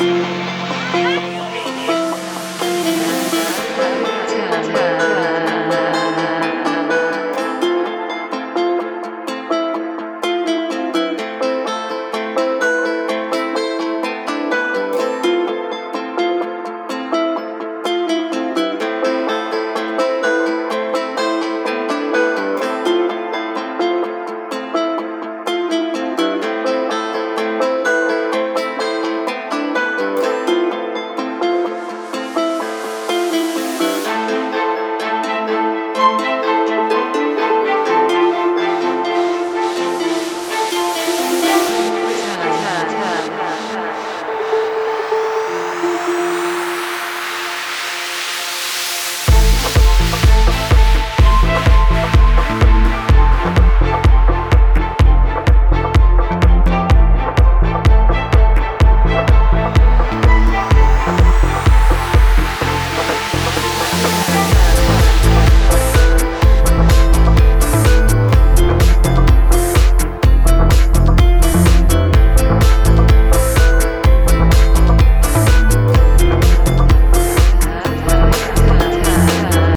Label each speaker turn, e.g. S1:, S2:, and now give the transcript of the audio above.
S1: Música